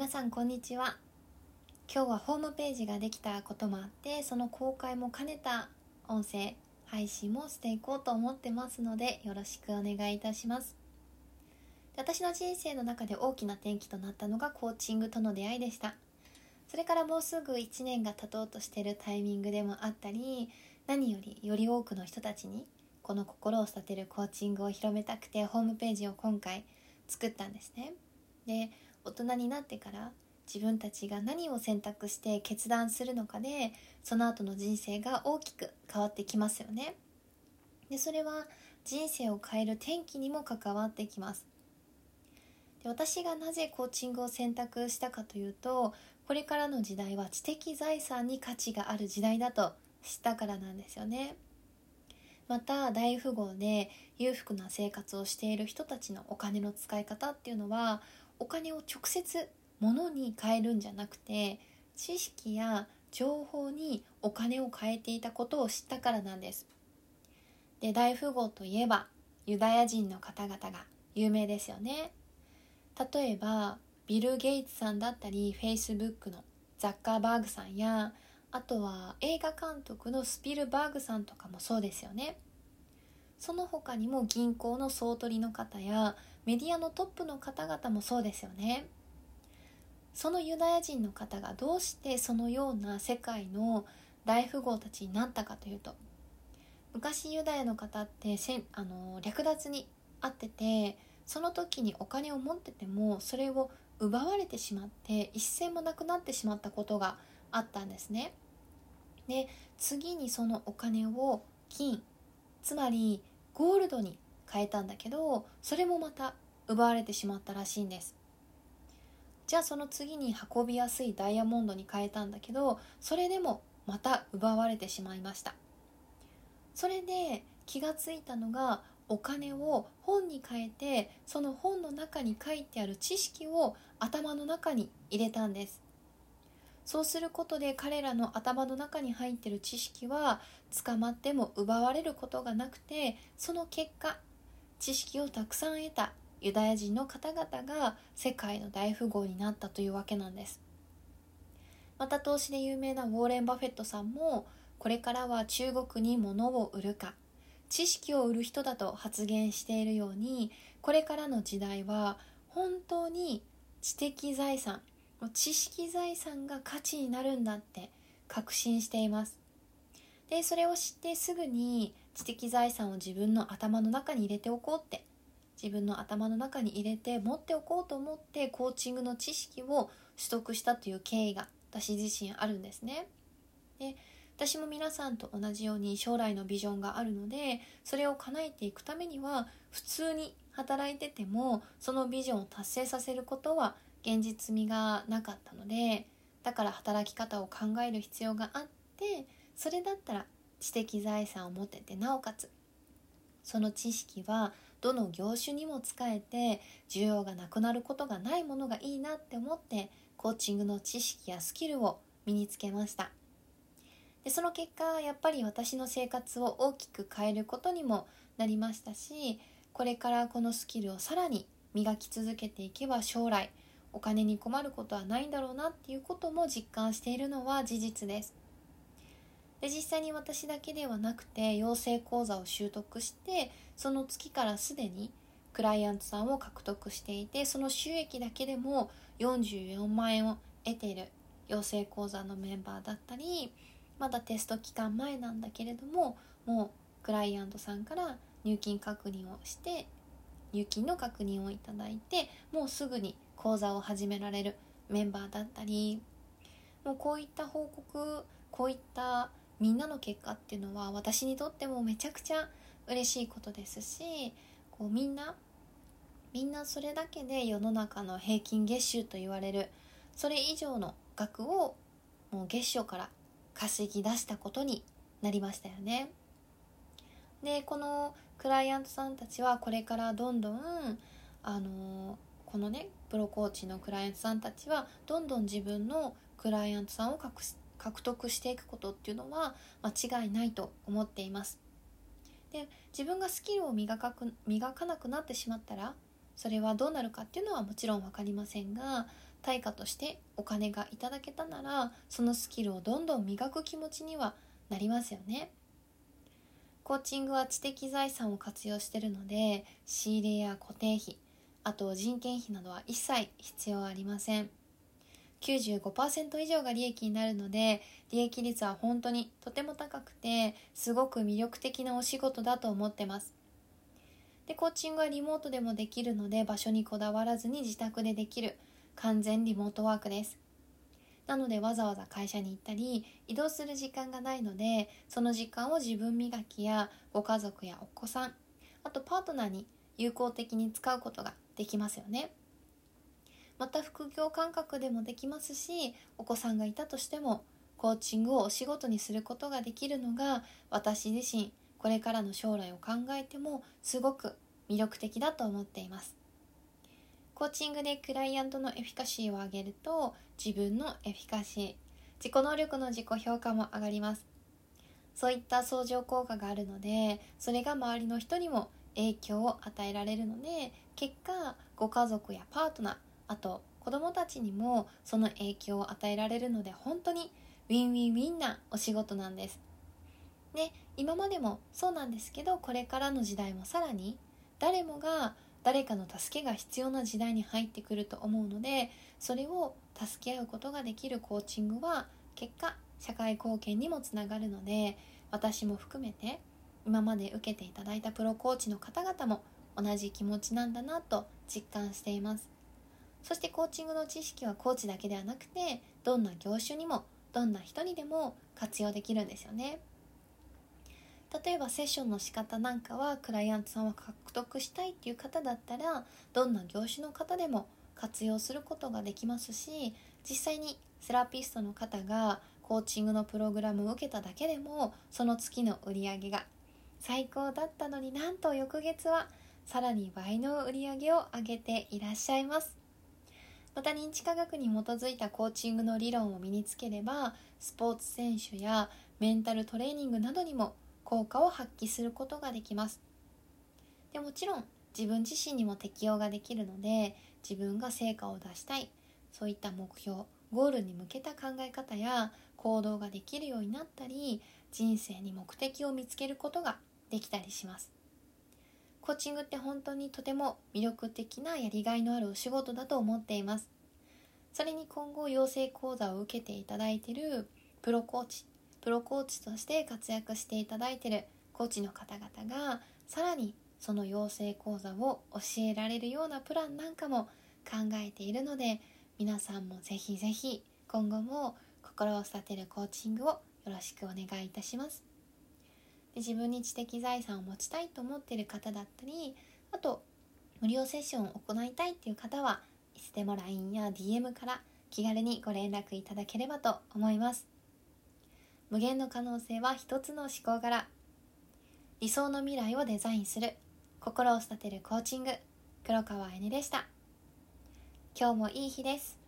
皆さんこんにちは。今日はホームページができたこともあってその公開も兼ねた音声配信もしていこうと思ってますのでよろしくお願いいたします。私の人生の中で大きな転機となったのがコーチングとの出会いでした。それからもうすぐ1年が経とうとしているタイミングでもあったり何よりより多くの人たちにこの心を育てるコーチングを広めたくてホームページを今回作ったんですね。で大人になってから自分たちが何を選択して決断するのかでその後の人生が大きく変わってきますよね。でそれは人生を変える転機にも関わってきます。で私がなぜコーチングを選択したかというとこれからの時代は知的財産に価値がある時代だと知ったからなんですよね。また大富豪で裕福な生活をしている人たちのお金の使い方っていうのはお金を直接物に変えるんじゃなくて知識や情報にお金を変えていたことを知ったからなんです。で大富豪といえばユダヤ人の方々が有名ですよね。例えばビル・ゲイツさんだったりフェイスブックのザッカーバーグさんやあとは映画監督のスピルバーグさんとかもそうですよね。その他にも銀行の総取りの方やメディアのトップの方々もそうですよね。そのユダヤ人の方がどうしてそのような世界の大富豪たちになったかというと昔ユダヤの方ってせんあの略奪にあっててその時にお金を持っててもそれを奪われてしまって一銭もなくなってしまったことがあったんですね。で次にそのお金を金つまりゴールドに変えたんだけどそれもまた奪われてしまったらしいんです。じゃあその次に運びやすいダイヤモンドに変えたんだけどそれでもまた奪われてしまいました。それで気がついたのがお金を本に変えてその本の中に書いてある知識を頭の中に入れたんです。そうすることで彼らの頭の中に入ってる知識は捕まっても奪われることがなくてその結果知識をたくさん得たユダヤ人の方々が世界の大富豪になったというわけなんです。また投資で有名なウォーレン・バフェットさんもこれからは中国に物を売るか知識を売る人だと発言しているようにこれからの時代は本当に知的財産知識財産が価値になるんだって確信しています。でそれを知ってすぐに知的財産を自分の頭の中に入れておこうって自分の頭の中に入れて持っておこうと思ってコーチングの知識を取得したという経緯が私自身あるんですね。で私も皆さんと同じように将来のビジョンがあるのでそれを叶えていくためには普通に働いててもそのビジョンを達成させることは現実味がなかったのでだから働き方を考える必要があってそれだったら知的財産を持っててなおかつその知識はどの業種にも使えて需要がなくなることがないものがいいなって思ってコーチングの知識やスキルを身につけました。でその結果やっぱり私の生活を大きく変えることにもなりましたしこれからこのスキルをさらに磨き続けていけば将来お金に困ることはないんだろうなっていうことも実感しているのは事実です。で実際に私だけではなくて養成講座を習得してその月からすでにクライアントさんを獲得していてその収益だけでも44万円を得ている養成講座のメンバーだったりまだテスト期間前なんだけれどももうクライアントさんから入金確認をして入金の確認をいただいてもうすぐに講座を始められるメンバーだったりもうこういった報告こういったみんなの結果っていうのは私にとってもめちゃくちゃ嬉しいことですしこうみんなみんなそれだけで世の中の平均月収と言われるそれ以上の額をもう月初から稼ぎ出したことになりましたよね。でこのクライアントさんたちはこれからどんどんあのこのねプロコーチのクライアントさんたちはどんどん自分のクライアントさんを獲獲得していくことっていうのは間違いないと思っています。で自分がスキルを磨かく磨かなくなってしまったらそれはどうなるかっていうのはもちろん分かりませんが対価としてお金がいただけたならそのスキルをどんどん磨く気持ちにはなりますよね。コーチングは知的財産を活用しているので仕入れや固定費あと人件費などは一切必要ありません。95%以上が利益になるので利益率は本当にとても高くてすごく魅力的なお仕事だと思ってます。でコーチングはリモートでもできるので場所にこだわらずに自宅でできる完全リモートワークです。なのでわざわざ会社に行ったり移動する時間がないのでその時間を自分磨きやご家族やお子さんあとパートナーに有効的に使うことができますよね。また副業感覚でもできますしお子さんがいたとしてもコーチングをお仕事にすることができるのが私自身これからの将来を考えてもすごく魅力的だと思っています。コーチングでクライアントのエフィカシーを上げると自分のエフィカシー自己能力の自己評価も上がります。そういった相乗効果があるのでそれが周りの人にも影響を与えられるので結果ご家族やパートナーあと子供たちにもその影響を与えられるので本当にウィンウィンウィンなお仕事なんです。ね今までもそうなんですけどこれからの時代もさらに誰もが誰かの助けが必要な時代に入ってくると思うのでそれを助け合うことができるコーチングは結果社会貢献にもつながるので私も含めて今まで受けていただいたプロコーチの方々も同じ気持ちなんだなと実感しています。そしてコーチングの知識はコーチだけではなくてどんな業種にもどんな人にでも活用できるんですよね。例えばセッションの仕方なんかはクライアントさんを獲得したいっていう方だったらどんな業種の方でも活用することができますし実際にセラピストの方がコーチングのプログラムを受けただけでもその月の売り上げが最高だったのになんと翌月はさらに倍の売り上げを上げていらっしゃいます。また認知科学に基づいたコーチングの理論を身につければスポーツ選手やメンタルトレーニングなどにも効果を発揮することができます。でもちろん自分自身にも適用ができるので自分が成果を出したいそういった目標ゴールに向けた考え方や行動ができるようになったり人生に目的を見つけることができたりします。コーチングって本当にとても魅力的なやりがいのあるお仕事だと思っています。それに今後養成講座を受けていただいているプロコーチプロコーチとして活躍していただいているコーチの方々がさらにその養成講座を教えられるようなプランなんかも考えているので皆さんもぜひぜひ今後も心を育てるコーチングをよろしくお願いいたします。自分に知的財産を持ちたいと思っている方だったりあと無料セッションを行いたいっていう方はいつでも LINE や DM から気軽にご連絡いただければと思います。無限の可能性は一つの思考柄理想の未来をデザインする心を育てるコーチング黒川えねでした。今日もいい日です。